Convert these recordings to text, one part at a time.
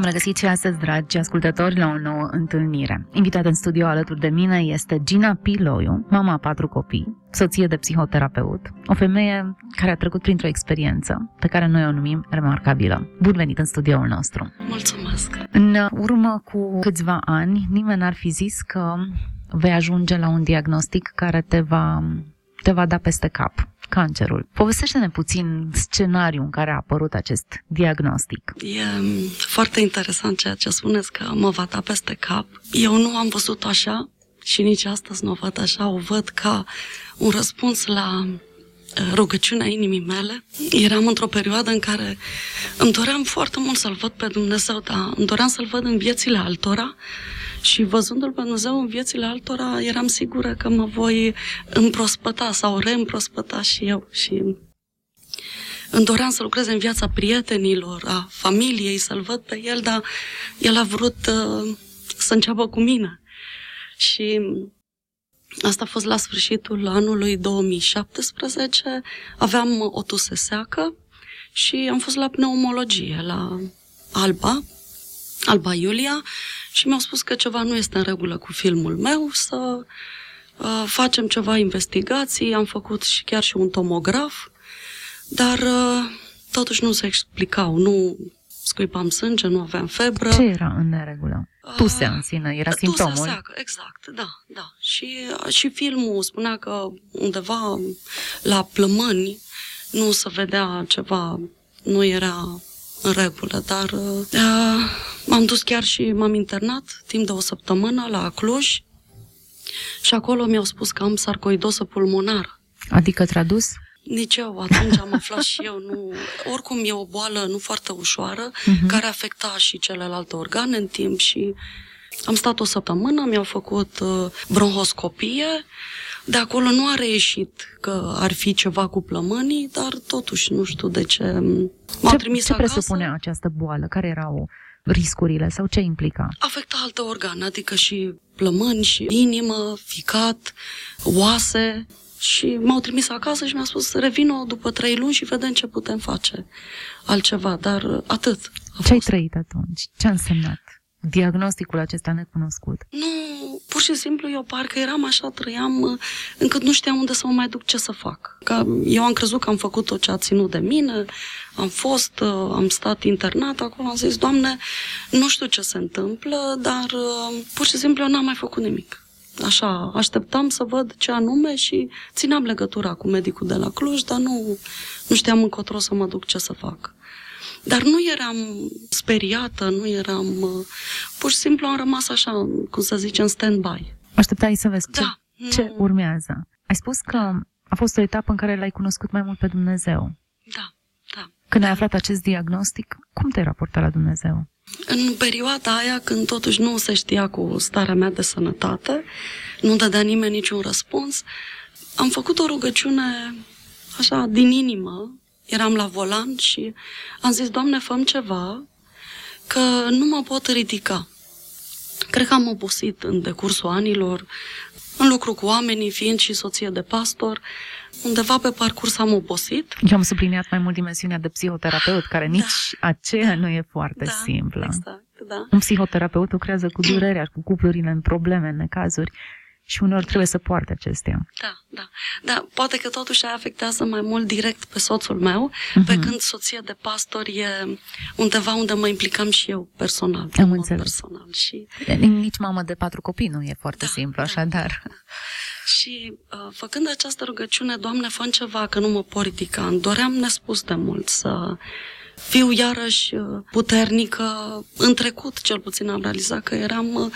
V-am regăsit și astăzi, dragi ascultători, la o nouă întâlnire. Invitată în studio alături de mine este Gina Piloiu, mama a patru copii, soție de psihoterapeut, o femeie care a trecut printr-o experiență pe care noi o numim remarcabilă. Bun venit în studioul nostru! Mulțumesc! În urmă cu câțiva ani, nimeni n-ar fi zis că vei ajunge la un diagnostic care te va, te va da peste cap cancerul. Povestește-ne puțin scenariul în care a apărut acest diagnostic. E foarte interesant ceea ce spuneți că mă va da peste cap. Eu nu am văzut așa și nici astăzi nu o văd așa, o văd ca un răspuns la uh, rugăciunea inimii mele. Eram într-o perioadă în care îmi doream foarte mult să-L văd pe Dumnezeu, dar îmi doream să-L văd în viețile altora și văzându-L pe Dumnezeu în viețile altora, eram sigură că mă voi împrospăta sau reîmprospăta și eu. Și îmi doream să lucrez în viața prietenilor, a familiei, să-L văd pe El, dar El a vrut uh, să înceapă cu mine. Și Asta a fost la sfârșitul anului 2017. Aveam o tuse seacă și am fost la pneumologie, la Alba, Alba Iulia, și mi-au spus că ceva nu este în regulă cu filmul meu, să uh, facem ceva investigații, am făcut și chiar și un tomograf, dar uh, totuși nu se explicau, nu scuipam sânge, nu aveam febră. Ce era în neregulă? Tusea în sine, era simptomul? Tusea seacă, exact, da, da. Și, și filmul spunea că undeva la plămâni nu se vedea ceva, nu era în regulă, dar uh, m-am dus chiar și m-am internat timp de o săptămână la Cluj și acolo mi-au spus că am sarcoidosă pulmonară. Adică tradus? Nici eu, atunci am aflat și eu, nu... Oricum e o boală nu foarte ușoară, uh-huh. care afecta și celelalte organe în timp și am stat o săptămână, mi-au făcut uh, bronhoscopie, de acolo nu a reieșit că ar fi ceva cu plămânii, dar totuși nu știu de ce m-au ce, trimis ce acasă. presupune această boală? Care erau riscurile sau ce implica? Afecta alte organe, adică și plămâni, și inimă, ficat, oase. Și m-au trimis acasă și mi-a spus, revină după trei luni și vedem ce putem face altceva, dar atât. Ce ai trăit atunci? Ce a însemnat? Diagnosticul acesta necunoscut? Nu, pur și simplu eu parcă eram așa, trăiam uh, încât nu știam unde să mă mai duc ce să fac. Că eu am crezut că am făcut tot ce a ținut de mine, am fost, uh, am stat internat acolo, am zis, Doamne, nu știu ce se întâmplă, dar uh, pur și simplu eu n-am mai făcut nimic. Așa, așteptam să văd ce anume și țineam legătura cu medicul de la Cluj, dar nu, nu știam încotro să mă duc ce să fac. Dar nu eram speriată, nu eram... Uh, pur și simplu am rămas așa, cum să zice, în stand-by. Așteptai să vezi ce, Da, ce nu. urmează. Ai spus că a fost o etapă în care l-ai cunoscut mai mult pe Dumnezeu. Da, da. Când ai aflat acest diagnostic, cum te-ai raportat la Dumnezeu? În perioada aia, când totuși nu se știa cu starea mea de sănătate, nu dădea nimeni niciun răspuns, am făcut o rugăciune așa din inimă, eram la volan și am zis, Doamne, făm ceva, că nu mă pot ridica. Cred că am obosit în decursul anilor, în lucru cu oamenii, fiind și soție de pastor, undeva pe parcurs am obosit. Eu am subliniat mai mult dimensiunea de psihoterapeut, care nici aceea nu e foarte da, simplă. Exact, da. Un psihoterapeut lucrează cu durerea, cu cuplurile în probleme, în necazuri și uneori trebuie să poarte acestea. Da, da. Da, poate că totuși aia afectează mai mult direct pe soțul meu, Mhm. pe când soția de pastor e undeva unde mă implicam și eu personal. Am în mod înțeles. Personal. Și, Nici mamă de patru copii nu e foarte Da, simplu, da. așadar. și uh, făcând această rugăciune, Doamne, fă ceva, că nu mă pot ridica. Îmi doream nespus de mult să fiu iarăși uh, puternică. În trecut, cel puțin, am realizat că eram uh,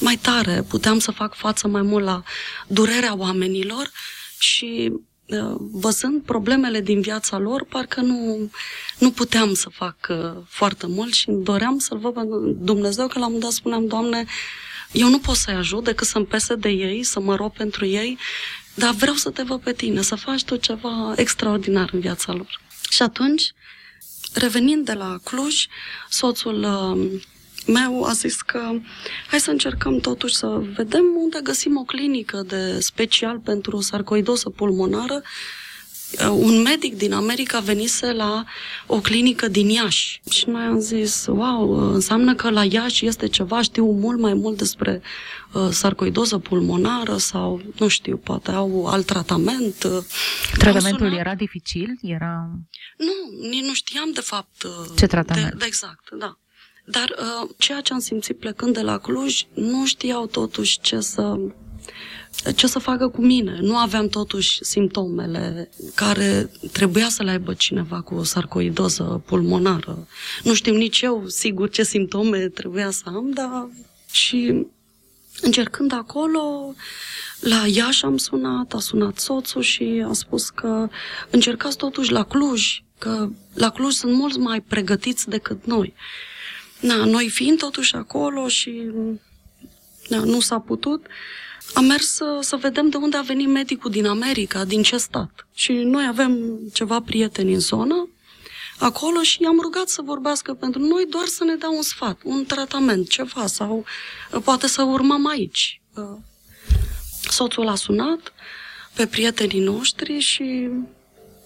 mai tare, puteam să fac față mai mult la durerea oamenilor și uh, văzând problemele din viața lor, parcă nu, nu puteam să fac uh, foarte mult și doream să-L văd pe Dumnezeu, că la un dat spuneam, Doamne, eu nu pot să-i ajut decât să-mi pese de ei, să mă rog pentru ei, dar vreau să te văd pe tine, să faci tu ceva extraordinar în viața lor. Și atunci, revenind de la Cluj, soțul uh, meu a zis că hai să încercăm totuși să vedem unde găsim o clinică de special pentru sarcoidoză pulmonară. Uh, un medic din America venise la o clinică din Iași și noi am zis, wow, înseamnă că la Iași este ceva, știu mult mai mult despre uh, sarcoidoză pulmonară sau, nu știu, poate au alt tratament. Uh, Tratamentul era dificil? Era... Nu, nici nu știam de fapt. Uh, Ce tratament? De, de exact, da. Dar uh, ceea ce am simțit plecând de la Cluj, nu știau totuși ce să ce să facă cu mine. Nu aveam totuși simptomele care trebuia să le aibă cineva cu o sarcoidoză pulmonară. Nu știu nici eu, sigur, ce simptome trebuia să am, dar și încercând acolo, la Iași am sunat, a sunat soțul și a spus că încercați totuși la Cluj, că la Cluj sunt mulți mai pregătiți decât noi. Na, noi fiind totuși acolo și na, nu s-a putut, am mers să, să vedem de unde a venit medicul din America, din ce stat. Și noi avem ceva prieteni în zonă, acolo și i-am rugat să vorbească pentru noi doar să ne dea un sfat, un tratament, ceva, sau poate să urmăm aici. Soțul a sunat pe prietenii noștri și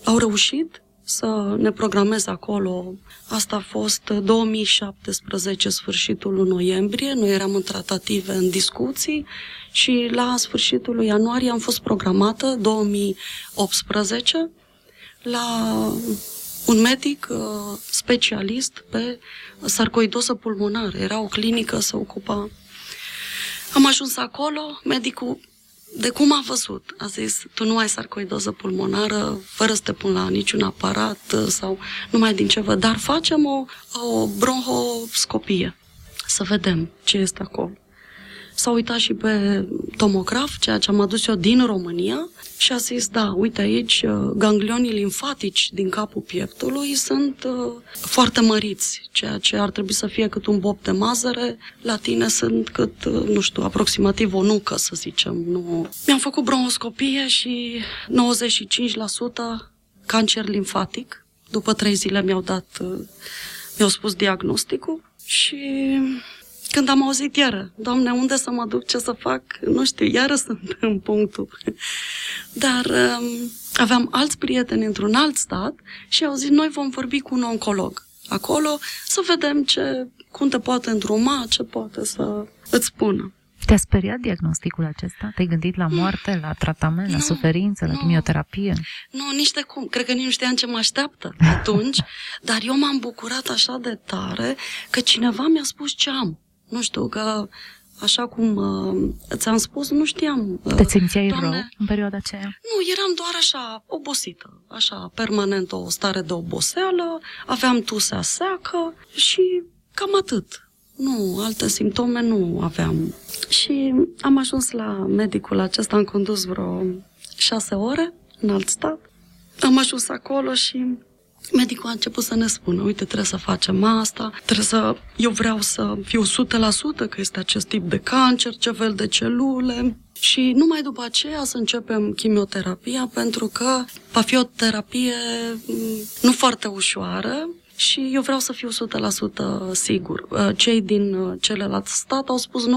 au reușit să ne programez acolo. Asta a fost 2017, sfârșitul lui noiembrie. Noi eram în tratative, în discuții și la sfârșitul lui ianuarie am fost programată, 2018, la un medic uh, specialist pe sarcoidoză pulmonară. Era o clinică, se ocupa. Am ajuns acolo, medicul de cum a văzut, a zis, tu nu ai sarcoidoză pulmonară, fără să te pun la niciun aparat uh, sau numai din ce văd, dar facem o, o bronhoscopie, să vedem ce este acolo. S-a uitat și pe tomograf, ceea ce am adus eu din România, și a zis, da, uite aici, uh, ganglionii limfatici din capul pieptului sunt uh, foarte măriți, ceea ce ar trebui să fie cât un bob de mazăre, la tine sunt cât, uh, nu știu, aproximativ o nucă, să zicem. Nu. Mi-am făcut bronhoscopie și 95% cancer limfatic. După trei zile mi-au dat, uh, mi-au spus diagnosticul și când am auzit iară, Doamne, unde să mă duc, ce să fac, nu știu, iară sunt în punctul. Dar um, aveam alți prieteni într-un alt stat și au zis, noi vom vorbi cu un oncolog acolo să vedem ce, cum te poate îndruma, ce poate să îți spună. Te-a speriat diagnosticul acesta? Te-ai gândit la moarte, la tratament, la Nu, suferință, la nu. chimioterapie? Nu, nici de cum. Cred că nici nu știam ce mă așteaptă atunci, dar eu m-am bucurat așa de tare că cineva mi-a spus ce am. Nu știu, că așa cum uh, ți-am spus, nu știam. Uh, Te simțeai Doamne, rău în perioada aceea? Nu, eram doar așa, obosită, așa, permanent o stare de oboseală, aveam tusea seacă și cam atât. Nu, alte simptome nu aveam. Și am ajuns la medicul acesta, am condus vreo șase ore în alt stat. Am ajuns acolo și medicul a început să ne spună, uite, trebuie să facem asta, trebuie să, eu vreau să fiu 100% că este acest tip de cancer, ce fel de celule. Și numai după aceea să începem chimioterapia, pentru că va fi o terapie m, nu foarte ușoară, și eu vreau să fiu 100% sigur. Uh, Cei din uh, celălalt stat au spus 95%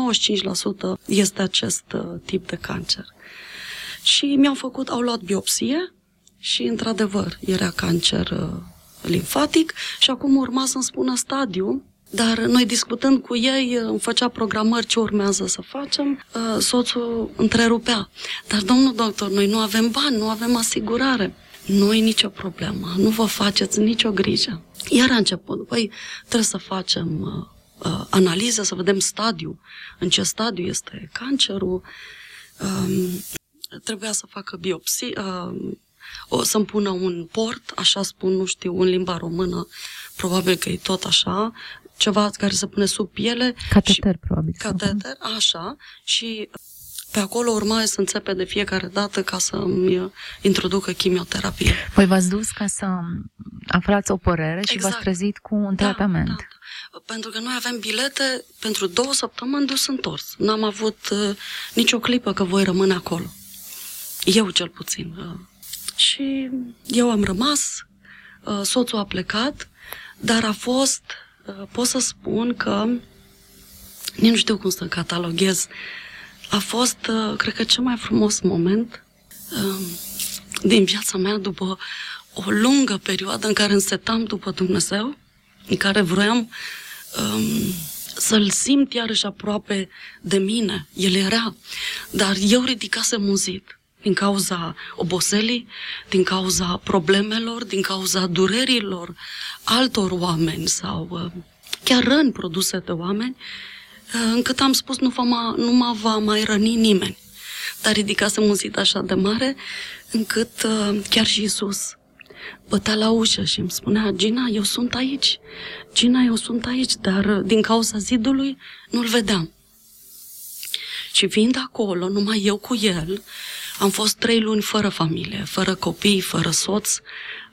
este acest uh, tip de cancer. Și mi-au făcut, au luat biopsie și, într-adevăr, era cancer uh, limfatic și acum urma să-mi spună stadiu, dar noi discutând cu ei, uh, îmi făcea programări ce urmează să facem, uh, soțul întrerupea. Dar, domnul doctor, noi nu avem bani, nu avem asigurare. Nu e nicio problemă, nu vă faceți nicio grijă. Iar a început, păi, trebuie să facem uh, uh, analiză, să vedem stadiu, în ce stadiu este cancerul, um, trebuia să facă biopsie, uh, o să-mi pună un port, așa spun, nu știu, în limba română, probabil că e tot așa, ceva care se pune sub piele. Cateter, probabil. sau- Cateter, așa, și pe acolo urma să înțepe de fiecare dată ca să-mi introducă chimioterapie. Păi v-ați dus ca să aflați o părere și Exact. v-ați trezit cu un Da, tratament. Da, da. Pentru că noi avem bilete pentru două săptămâni dus întors. N-am avut uh, nicio clipă că voi rămâne acolo. Eu cel puțin. Uh. Și eu am rămas, uh, soțul a plecat, dar a fost, uh, pot să spun că, nici nu știu cum să cataloghez, a fost, uh, cred că, cel mai frumos moment uh, din viața mea după o lungă perioadă în care însetam după Dumnezeu, în care vroiam um, să-L simt iarăși aproape de mine. El era, dar eu ridicasem un zid din cauza oboselii, din cauza problemelor, din cauza durerilor altor oameni sau uh, chiar răni produse de oameni, uh, încât am spus nu, va ma, nu mă va mai răni nimeni. Dar ridicasem un zid așa de mare, încât uh, chiar și Isus bătea la ușă și îmi spunea, Gina, eu sunt aici, Gina, eu sunt aici, dar uh, din cauza zidului nu-l vedeam. Și fiind acolo, numai eu cu el, am fost trei luni fără familie, fără copii, fără soț.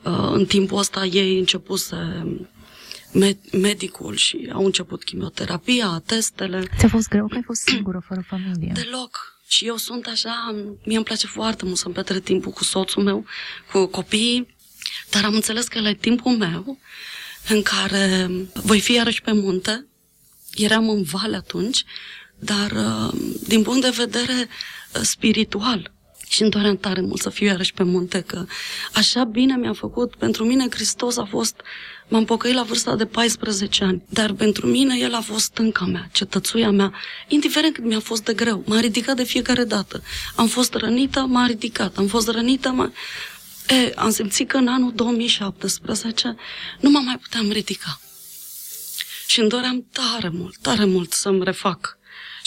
Uh, În timpul ăsta ei începuse med- medicul și au început chimioterapia, testele. Ți-a fost greu că ai fost singură, fără familie? Deloc. Și eu sunt așa, mie îmi place foarte mult să-mi petrec timpul cu soțul meu, cu copiii, dar am înțeles că e timpul meu în care voi fi iarăși pe munte, eram în vale atunci, dar uh, din punct de vedere uh, spiritual, și îmi doream tare mult să fiu iarăși pe munte, că așa bine mi-a făcut. Pentru mine Hristos a fost, m-am pocăit la vârsta de 14 ani, dar pentru mine El a fost stânca mea, cetățuia mea, indiferent cât mi-a fost de greu. M-a ridicat de fiecare dată. Am fost rănită, m-a ridicat. Am fost rănită, m-a... E, am simțit că în anul 2017 nu mă mai puteam ridica. Și îmi doream tare mult, tare mult să-mi refac.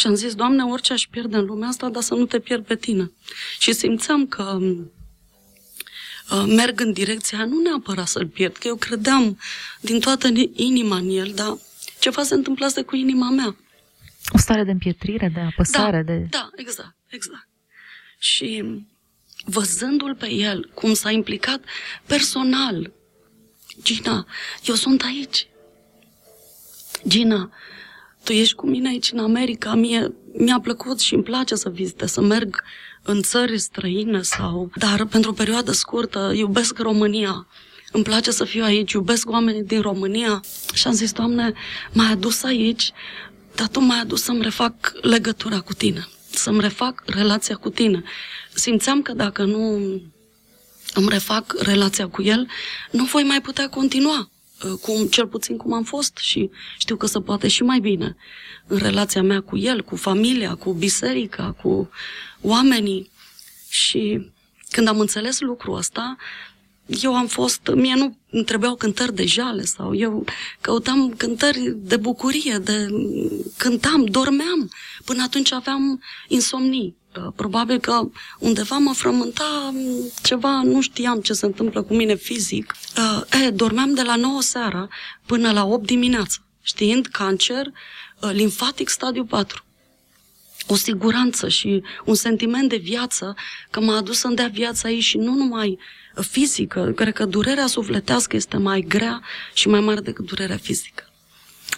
Și am zis, Doamne, orice aș pierde în lumea asta, dar să nu te pierd pe tine. Și simțeam că uh, merg în direcția aia, nu neapărat să-l pierd, că eu credeam din toată inima în el, dar ceva se întâmplase cu inima mea. O stare de împietrire, de apăsare, da, de... Da, exact, exact. Și văzându-l pe el, cum s-a implicat personal, Gina, eu sunt aici. Gina, tu ești cu mine aici în America, mie mi-a plăcut și îmi place să vizite, să merg în țări străine sau... Dar pentru o perioadă scurtă iubesc România. Îmi place să fiu aici, iubesc oamenii din România. Și am zis, Doamne, m-ai adus aici, dar Tu m-ai adus să-mi refac legătura cu Tine, să-mi refac relația cu Tine. Simțeam că dacă nu îmi refac relația cu El, nu voi mai putea continua cum, cel puțin cum am fost și știu că se poate și mai bine în relația mea cu el, cu familia, cu biserica, cu oamenii. Și când am înțeles lucrul ăsta, eu am fost, mie nu îmi trebuiau cântări de jale sau eu căutam cântări de bucurie, de cântam, dormeam. Până atunci aveam insomnii. Probabil că undeva mă frământa ceva, nu știam ce se întâmplă cu mine fizic. E, dormeam de la 9 seara până la 8 dimineața, știind cancer limfatic stadiu 4 o siguranță și un sentiment de viață că m-a adus să-mi dea viața ei și nu numai fizică. Cred că durerea sufletească este mai grea și mai mare decât durerea fizică.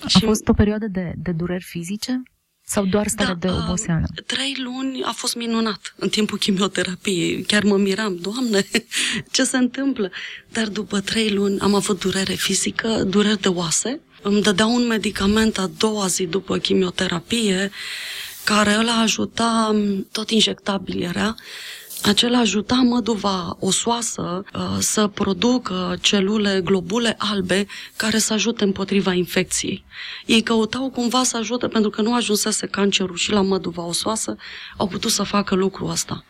A și... fost o perioadă de, de dureri fizice? Sau doar stare da, de oboseală? Uh, trei luni a fost minunat în timpul chimioterapiei. Chiar mă miram, Doamne, ce se întâmplă? Dar după trei luni am avut durere fizică, dureri de oase. Îmi dădeau un medicament a doua zi după chimioterapie, care îl ajuta, tot injectabil era, acela ajuta măduva osoasă uh, să producă celule, globule albe care să ajute împotriva infecției. Ei căutau cumva să ajute pentru că nu ajunsese cancerul și la măduva osoasă, au putut să facă lucrul ăsta.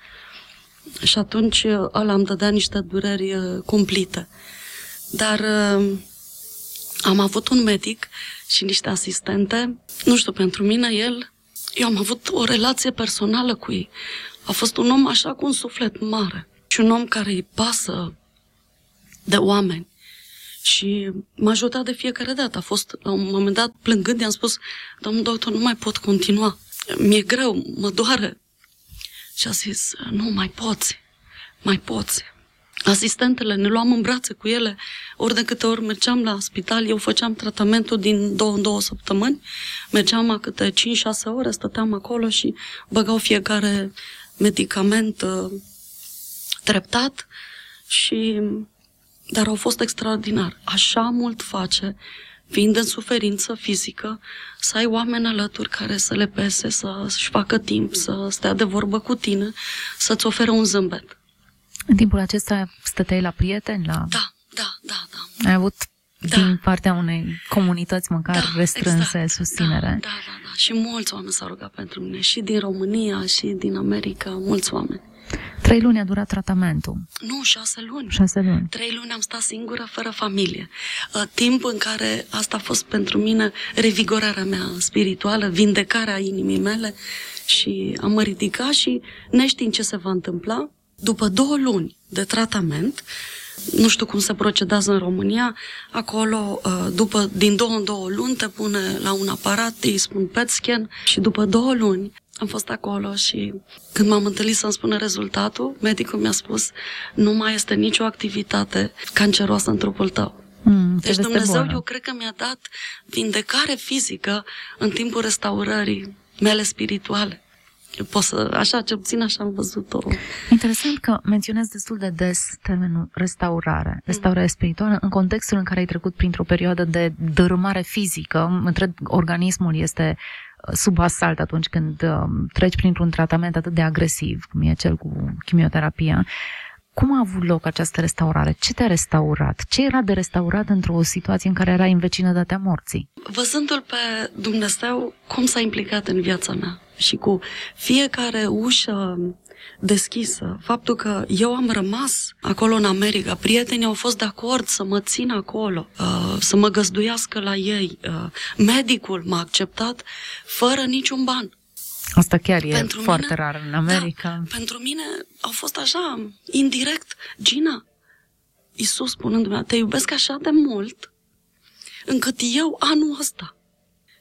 Și atunci ăla îmi dădea niște dureri uh, cumplite. Dar uh, am avut un medic și niște asistente. Nu știu, pentru mine el eu am avut o relație personală cu ei. A fost un om așa cu un suflet mare și un om care îi pasă de oameni. Și m-a ajutat de fiecare dată. A fost, la un moment dat, plângând, i-am spus, domnul doctor, nu mai pot continua. Mi-e greu, mă doare. Și a zis, nu, mai poți, mai poți. Asistentele ne luam în brațe cu ele, ori de câte ori mergeam la spital, eu făceam tratamentul din două în două săptămâni, mergeam a câte 5-6 ore, stăteam acolo și băgau fiecare medicament uh, treptat și dar au fost extraordinar. Așa mult face, fiind în suferință fizică, să ai oameni alături care să le pese, să-și facă timp, să stea de vorbă cu tine, să-ți ofere un zâmbet. În timpul acesta stăteai la prieteni? La... Da, da, da, da. Ai avut da. din partea unei comunități măcar da, restrânse exact. susținere. Da, da, da, da. Și mulți oameni s-au rugat pentru mine, și din România, și din America, mulți oameni. Trei luni a durat tratamentul. Nu, șase luni. Șase luni. Trei luni am stat singură, fără familie. Uh, timp în care asta a fost pentru mine revigorarea mea spirituală, vindecarea inimii mele și am mă ridicat și neștiind ce se va întâmpla, după două luni de tratament, nu știu cum se procedează în România, acolo, uh, după, din două în două luni, te pune la un aparat, îi spun PET scan și după două luni am fost acolo și când m-am întâlnit să-mi spună rezultatul, medicul mi-a spus nu mai este nicio activitate canceroasă în trupul tău. Mm, deci Dumnezeu, bună. eu cred că mi-a dat vindecare fizică în timpul restaurării mele spirituale. Eu pot să, așa, ce puțin așa am văzut-o. Interesant că menționez destul de des termenul restaurare, restaurare mm. spirituală, în contextul în care ai trecut printr-o perioadă de dărâmare fizică, întreg organismul este sub asalt atunci când um, treci printr-un tratament atât de agresiv, cum e cel cu chimioterapia. Cum a avut loc această restaurare? Ce te-a restaurat? Ce era de restaurat într-o situație în care erai în vecinătatea morții? Văzându-l pe Dumnezeu, cum s-a implicat în viața mea și cu fiecare ușă deschisă. Faptul că eu am rămas acolo în America, prietenii au fost de acord să mă țin acolo, uh, să mă găzduiască la ei. Uh, medicul m-a acceptat fără niciun ban. Asta chiar e pentru foarte mine, rar în America. Da, pentru mine au fost așa, indirect, Gina, Iisus spunându-mi, te iubesc așa de mult, încât eu anul ăsta,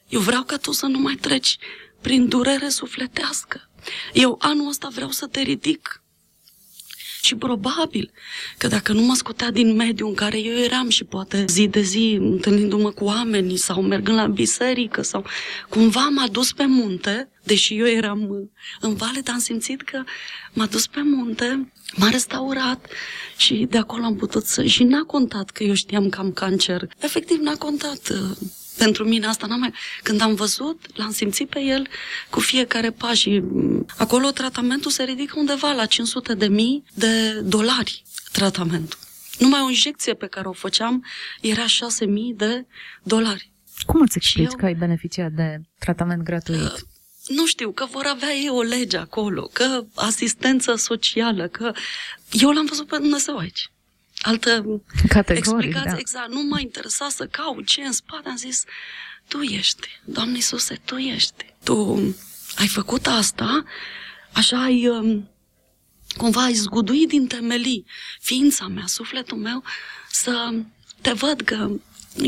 eu vreau ca tu să nu mai treci prin durere sufletească. Eu anul ăsta vreau să te ridic. Și probabil că dacă nu mă scotea din mediul în care eu eram și poate zi de zi întâlnindu-mă cu oamenii sau mergând la biserică sau cumva m-a dus pe munte, deși eu eram în vale, dar am simțit că m-a dus pe munte, m-a restaurat și de acolo am putut să... Și n-a contat că eu știam că am cancer. Efectiv, n-a contat pentru mine asta n-am mai... Când am văzut, l-am simțit pe el cu fiecare pas și mm, acolo tratamentul se ridică undeva la 500 de mii de dolari tratamentul. Numai o injecție pe care o făceam era 6 mii de dolari. Cum îți explici eu, că ai beneficiat de tratament gratuit? Uh, nu știu, că vor avea ei o lege acolo, că asistență socială, că... Eu l-am văzut pe Dumnezeu aici altă Categorii, explicație. Da. Exact. Nu m-a interesat să caut ce în spate. Am zis, tu ești, Doamne Iisuse, tu ești. Tu ai făcut asta, așa ai, um, cumva ai zguduit din temelii ființa mea, sufletul meu, să te văd că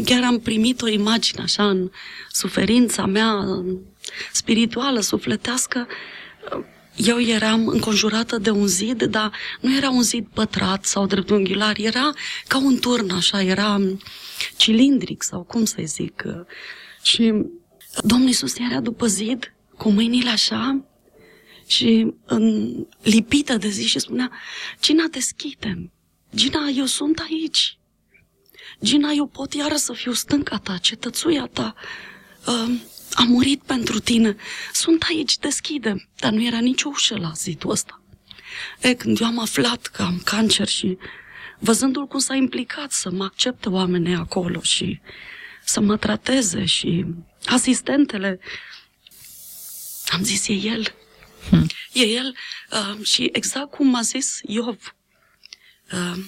chiar am primit o imagine așa în suferința mea spirituală, sufletească, eu eram înconjurată de un zid, dar nu era un zid pătrat sau dreptunghiular, era ca un turn, așa, era cilindric sau cum să zic. Și Domnul Iisus era după zid, cu mâinile așa, și în, lipită de zi și spunea, Gina, deschide Gina, eu sunt aici. Gina, eu pot iară să fiu stânca ta, cetățuia ta. Uh, a murit pentru tine. Sunt aici, deschide. Dar nu era nicio ușă la zidul ăsta. E, când eu am aflat că am cancer și văzându-l cum s-a implicat să mă accepte oamenii acolo și să mă trateze și asistentele, am zis, e el. Hmm. E el uh, și exact cum a zis Iov, uh,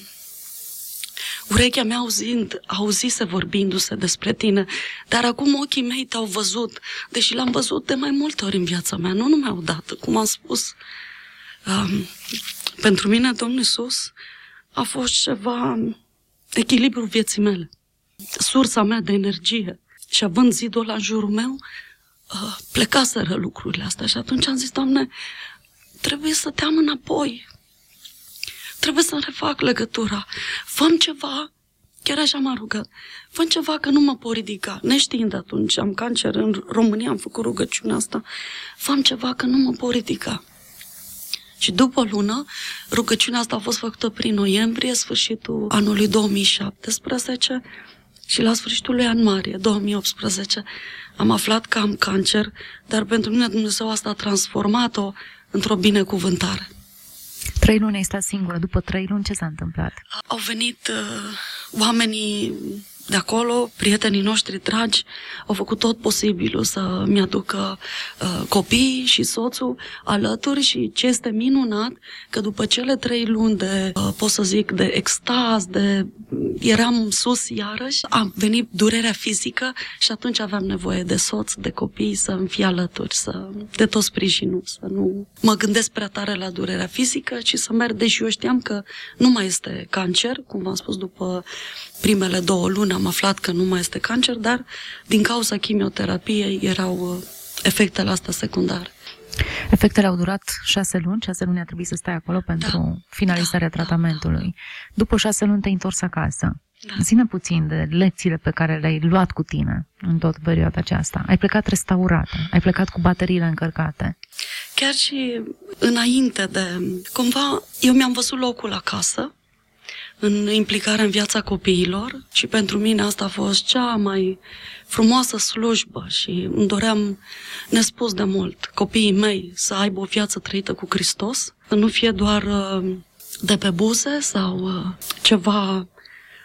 Urechea mea auzind, auzise vorbindu-se despre tine, dar acum ochii mei te-au văzut, deși l-am văzut de mai multe ori în viața mea, nu numai odată, cum am spus. Um, pentru mine, Domnul Iisus a fost ceva echilibru vieții mele, sursa mea de energie. Și având zidul la în jurul meu, uh, plecaseră lucrurile astea și atunci am zis, Doamne, trebuie să te am înapoi. Trebuie să refac legătura. Făm ceva, chiar așa mă rugă, fă ceva că nu mă pot ridica. Neștiind atunci, am cancer în România, am făcut rugăciunea asta, fă ceva că nu mă pot ridica. Și după o lună, rugăciunea asta a fost făcută prin noiembrie, sfârșitul anului 2017 și la sfârșitul lui ianuarie 2018 am aflat că am cancer, dar pentru mine Dumnezeu asta a transformat-o într-o binecuvântare. Trei luni ai stat singură. După trei luni, ce s-a întâmplat? Au venit uh, oamenii de acolo, prietenii noștri dragi, au făcut tot posibilul să mi-aducă uh, copiii și soțul alături și ce este minunat, că după cele trei luni de, uh, pot să zic, de extaz, de eram sus iarăși, a venit durerea fizică și atunci aveam nevoie de soț, de copii, să îmi fie alături, să, de tot sprijinul, să nu mă gândesc prea tare la durerea fizică, ci să merg, deși eu știam că nu mai este cancer, cum v-am spus, după primele două luni am aflat că nu mai este cancer, dar din cauza chimioterapiei erau uh, efectele astea secundare. Efectele au durat șase luni, șase luni a trebuit să stai acolo pentru da, finalizarea da, tratamentului. Da, da. După șase luni te-ai întors acasă. Da. Zine puțin de lecțiile pe care le-ai luat cu tine în tot perioada aceasta. Ai plecat restaurată, ai plecat cu bateriile încărcate. Chiar și înainte de... Cumva, eu mi-am văzut locul acasă, în implicarea în viața copiilor și pentru mine asta a fost cea mai frumoasă slujbă și îmi doream nespus de mult copiii mei să aibă o viață trăită cu Hristos, să nu fie doar uh, de pe buze sau uh, ceva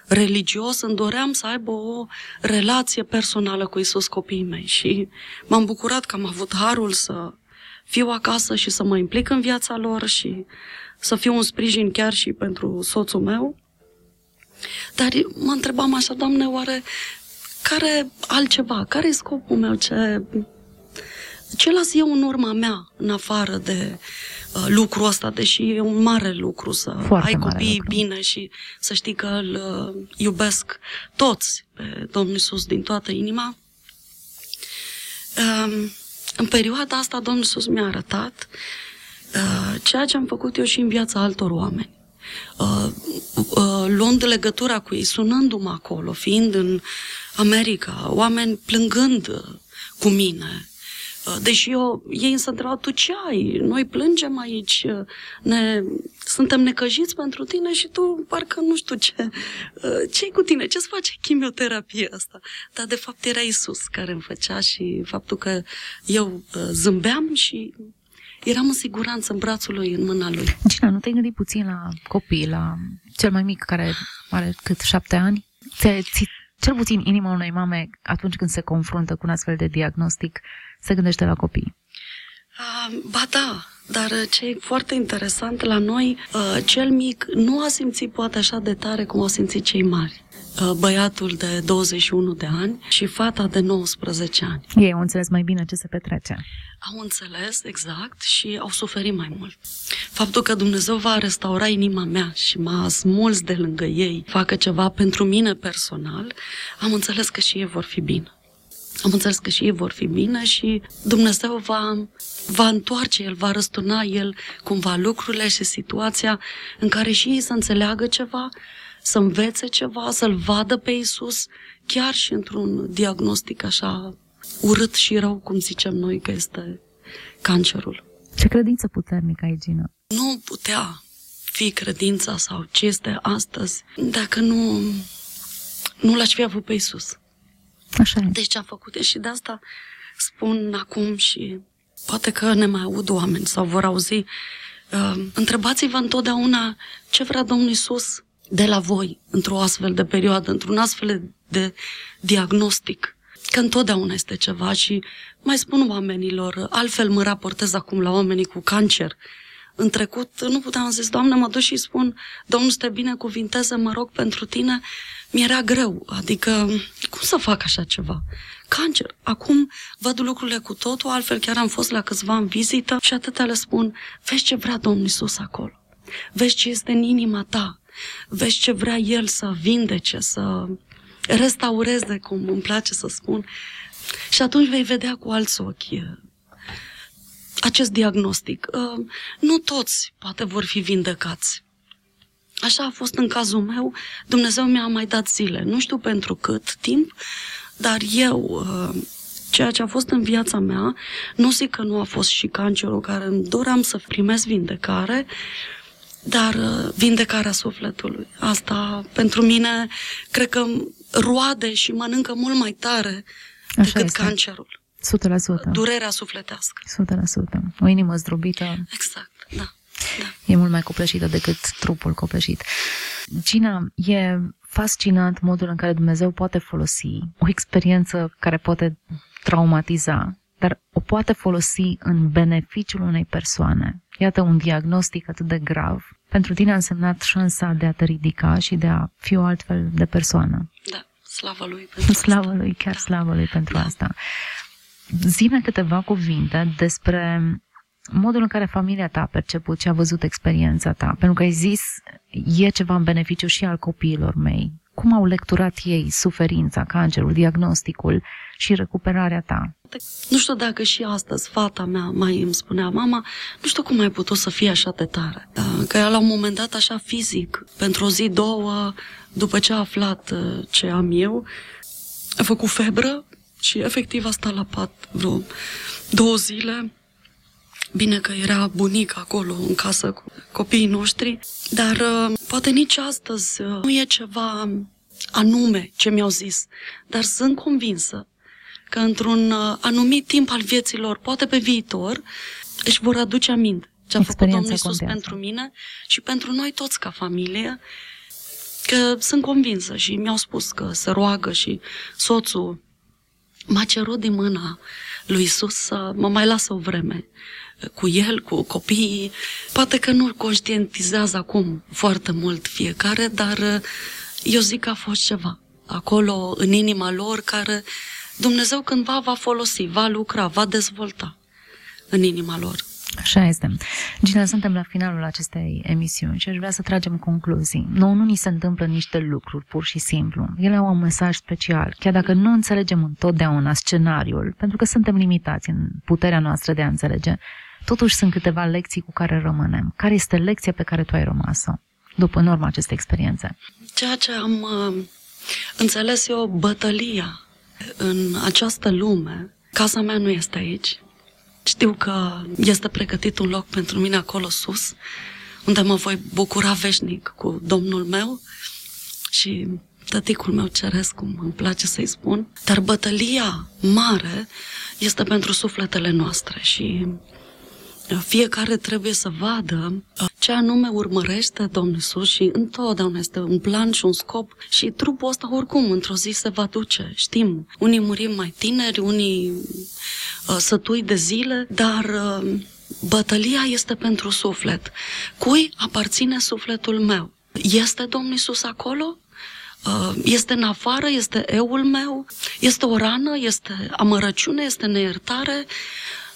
religios, îmi doream să aibă o relație personală cu Isus copiii mei și m-am bucurat că am avut harul să fiu acasă și să mă implic în viața lor și să fiu un sprijin chiar și pentru soțul meu. Dar mă întrebam așa, Doamne, oare care altceva? Care e scopul meu? Ce, ce las eu în urma mea, în afară de uh, lucrul ăsta, deși e un mare lucru să Foarte ai copii lucru. bine și să știi că îl uh, iubesc toți pe Domnul Iisus din toată inima. Uh, în perioada asta Domnul Iisus mi-a arătat uh, ceea ce am făcut eu și în viața altor oameni uh, uh, luând legătura cu ei, sunându-mă acolo, fiind în America, oameni plângând uh, cu mine. Uh, deși eu, ei însă întrebau, tu ce ai? Noi plângem aici, uh, ne, suntem necăjiți pentru tine și tu parcă nu știu ce. ce cu tine? Ce-ți face chimioterapia asta? Dar de fapt era Isus care îmi făcea și faptul că eu zâmbeam și eram în siguranță în brațul lui, în mâna lui. Gina, nu te-ai gândit puțin la copii, la cel mai mic care are cât șapte ani? Ți, ți, cel puțin inima unei mame, atunci când se confruntă cu un astfel de diagnostic, se gândește la copii. Uh, ba da, dar ce e foarte interesant la noi, uh, cel mic nu a simțit poate așa de tare cum au simțit cei mari. Uh, băiatul de 21 de ani și fata de 19 ani. Ei au înțeles mai bine ce se petrece. Au înțeles, exact, și au suferit mai mult. Faptul că Dumnezeu va restaura inima mea și m-a smuls de lângă ei, facă ceva pentru mine personal, am înțeles că și ei vor fi bine. Am înțeles că și ei vor fi bine și Dumnezeu va, va întoarce, El va răsturna El cumva lucrurile și situația în care și ei să înțeleagă ceva, să învețe ceva, să-L vadă pe Isus, chiar și într-un diagnostic așa urât și rău, cum zicem noi că este cancerul. Ce credință puternică ai, Gina? Nu putea fi credința sau ce este astăzi dacă nu, nu l-aș fi avut pe Isus. Așa e. Deci am făcut și de asta spun acum și poate că ne mai aud oameni sau vor auzi. Uh, întrebați-vă întotdeauna ce vrea Domnul Isus de la voi într-o astfel de perioadă, într-un astfel de diagnostic. Că întotdeauna este ceva și mai spun oamenilor, altfel mă raportez acum la oamenii cu cancer. În trecut nu puteam zis, Doamne, mă duc și spun, Domnul să te binecuvinteze, mă rog pentru tine. Mi-era greu, adică cum să fac așa ceva? Cancer. Acum văd lucrurile cu totul, altfel chiar am fost la câțiva în vizită și atâtea le spun, vezi ce vrea Domnul Isus acolo. Vezi ce este în inima ta. Vezi ce vrea El să vindece, să restaureze, cum îmi place să spun. Și atunci vei vedea cu alți ochi acest diagnostic. Uh, nu toți poate vor fi vindecați. Așa a fost în cazul meu. Dumnezeu mi-a mai dat zile. Nu știu pentru cât timp, dar eu, uh, ceea ce a fost în viața mea, nu zic că nu a fost și cancerul care îmi doream să primesc vindecare, dar uh, vindecarea sufletului. Asta, pentru mine, cred că roade și mănâncă mult mai tare Așa decât este. cancerul. 100%. Durerea sufletească. 100%. O inimă zdrobită. Exact, da. Da. E mult mai copleșită decât trupul copleșit. Gina, e fascinant modul în care Dumnezeu poate folosi o experiență care poate traumatiza, dar o poate folosi în beneficiul unei persoane. Iată un diagnostic atât de grav. Pentru tine a însemnat șansa de a te ridica și de a fi o altfel de persoană. Da, slavă lui pentru Slavă asta. lui, chiar da. slavă lui pentru da. asta. Zine câteva cuvinte despre modul în care familia ta a perceput și a văzut experiența ta. Pentru că ai zis, e ceva în beneficiu și al copiilor mei. Cum au lecturat ei suferința, cancerul, diagnosticul și recuperarea ta? Nu știu dacă și astăzi fata mea mai îmi spunea, mama, nu știu cum ai putut să fii așa de tare. Da, că ea la un moment dat așa fizic, pentru o zi, două, după ce a aflat uh, ce am eu, a făcut febră și efectiv a stat la pat vreo două zile. Bine că era bunic acolo în casă cu copiii noștri, dar uh, poate nici astăzi uh, nu e ceva anume ce mi-au zis, dar sunt convinsă că într-un uh, anumit timp al vieților, poate pe viitor, își vor aduce aminte ce a făcut Domnul Iisus pentru mine și pentru noi toți ca familie, că sunt convinsă și mi-au spus că se roagă și soțul m-a cerut din mâna lui Isus să mă mai lasă o vreme cu el, cu copiii. Poate că nu conștientizează acum foarte mult fiecare, dar uh, eu zic că a fost ceva acolo în inima lor care Dumnezeu cândva va folosi, va lucra, va dezvolta în inima lor. Așa este. Gina, suntem la finalul acestei emisiuni și aș vrea să tragem concluzii. Nu, nu ni se întâmplă niște lucruri, pur și simplu. Ele au un mesaj special, chiar dacă nu înțelegem întotdeauna scenariul, pentru că suntem limitați în puterea noastră de a înțelege. Totuși sunt câteva lecții cu care rămânem. Care este lecția pe care tu ai rămas-o după în urma acestei experiențe? Ceea ce am uh, înțeles eu, bătălia în această lume. Casa mea nu este aici. Știu că este pregătit un loc pentru mine acolo sus, unde mă voi bucura veșnic cu Domnul meu și tăticul meu ceresc, cum îmi place să-i spun. Dar bătălia mare este pentru sufletele noastre și fiecare trebuie să vadă uh, ce anume urmărește Domnul Iisus și întotdeauna este un plan și un scop și trupul ăsta oricum într-o zi se va duce. Știm, unii murim mai tineri, unii uh, sătui de zile, dar uh, bătălia este pentru suflet. Cui aparține sufletul meu? Este Domnul Iisus acolo? Uh, este în afară, este eul meu, este o rană, este amărăciune, este neiertare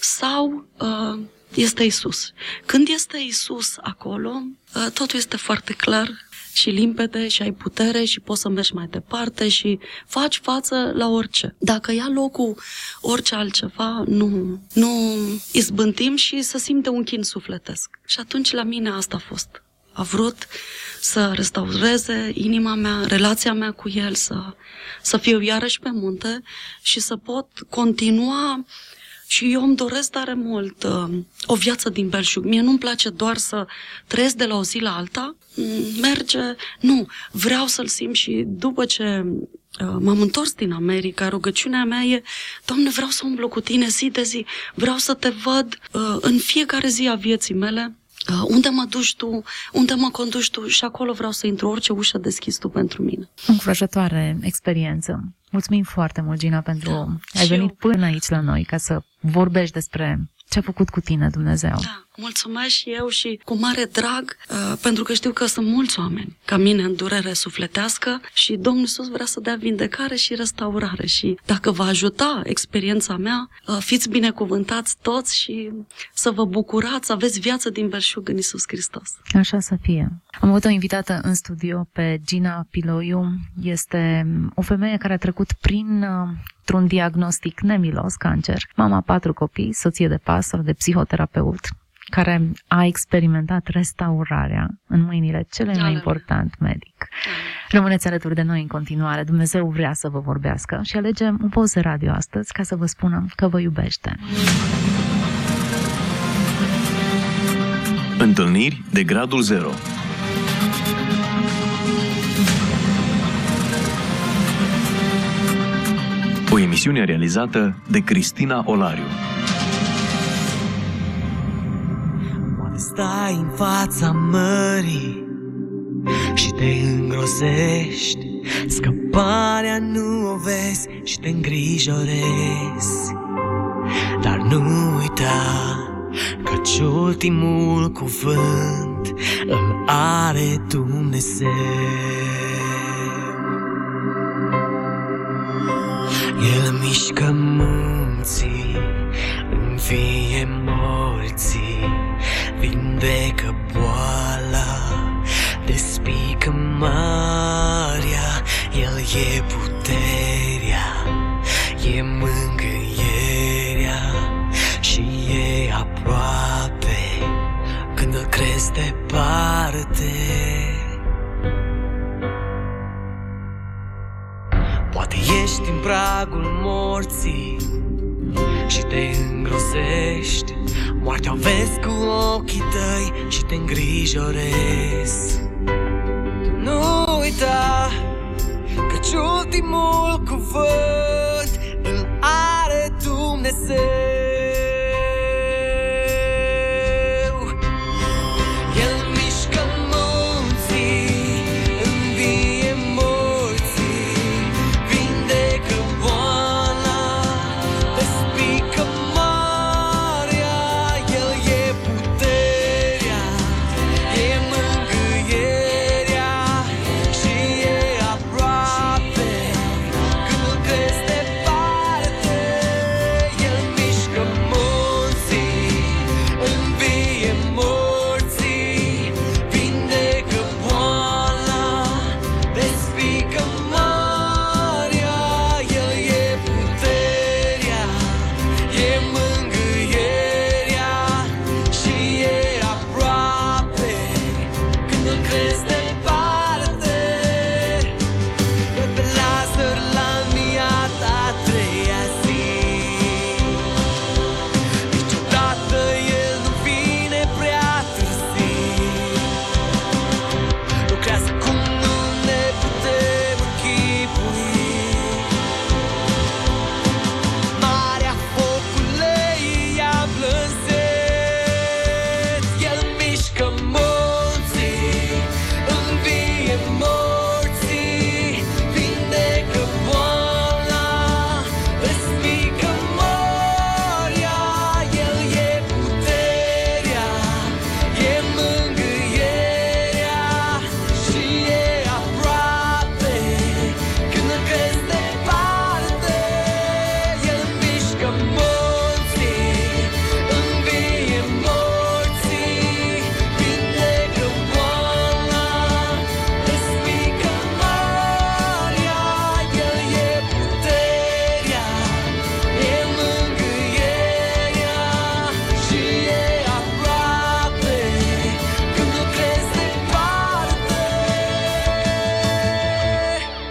sau uh, este Isus. Când este Isus acolo, ă, totul este foarte clar și limpede și ai putere și poți să mergi mai departe și faci față la orice. Dacă ia locul orice altceva, nu, nu izbântim și să simte un chin sufletesc. Și atunci la mine asta a fost. A vrut să restaureze inima mea, relația mea cu el, să, să fiu iarăși pe munte și să pot continua și eu îmi doresc tare mult uh, o viață din belșug. Mie nu-mi place doar să trăiesc de la o zi la alta. Mm, merge, nu, vreau să-l simt și după ce uh, m-am întors din America, rugăciunea mea e, Doamne, vreau să umblu cu tine zi de zi, vreau să te văd uh, în fiecare zi a vieții mele, Uh, unde mă duci tu, unde mă conduci tu și acolo vreau să intru orice ușă deschis tu pentru mine. Încurajatoare experiență. Mulțumim foarte mult, Gina, pentru da, ai venit eu. până aici la noi ca să vorbești despre ce a făcut cu tine Dumnezeu. Da, mulțumesc și eu și cu mare drag, uh, pentru că știu că sunt mulți oameni ca mine în durere sufletească și Domnul Iisus vrea să dea vindecare și restaurare și dacă va ajuta experiența mea, uh, fiți binecuvântați toți și să vă bucurați, să aveți viață din belșug în Iisus Hristos. Așa să fie. Am avut o invitată în studio pe Gina Piloiu. Este o femeie care a trecut prin uh, într-un diagnostic nemilos, cancer, mama patru copii, soție de pastor, de psihoterapeut, care a experimentat restaurarea în mâinile celui mai important medic. Rămâneți alături de noi în continuare. Dumnezeu vrea să vă vorbească și alegem un post de radio astăzi ca să vă spunem că vă iubește. Întâlniri de gradul 0 emisiune realizată de Cristina Olariu. Poate stai în fața mării și te îngrosești Scăparea nu o vezi și te îngrijorezi. Dar nu uita Căci ultimul cuvânt îl are Dumnezeu El mișcă munții, învie morții, vindecă boala, despică marea, El e puterea, e mângâierea și e aproape când îl crezi departe. Ești în pragul morții și te îngrosești Moartea o vezi cu ochii tăi și te îngrijorezi. Nu uita Căci ultimul cuvânt îl are Dumnezeu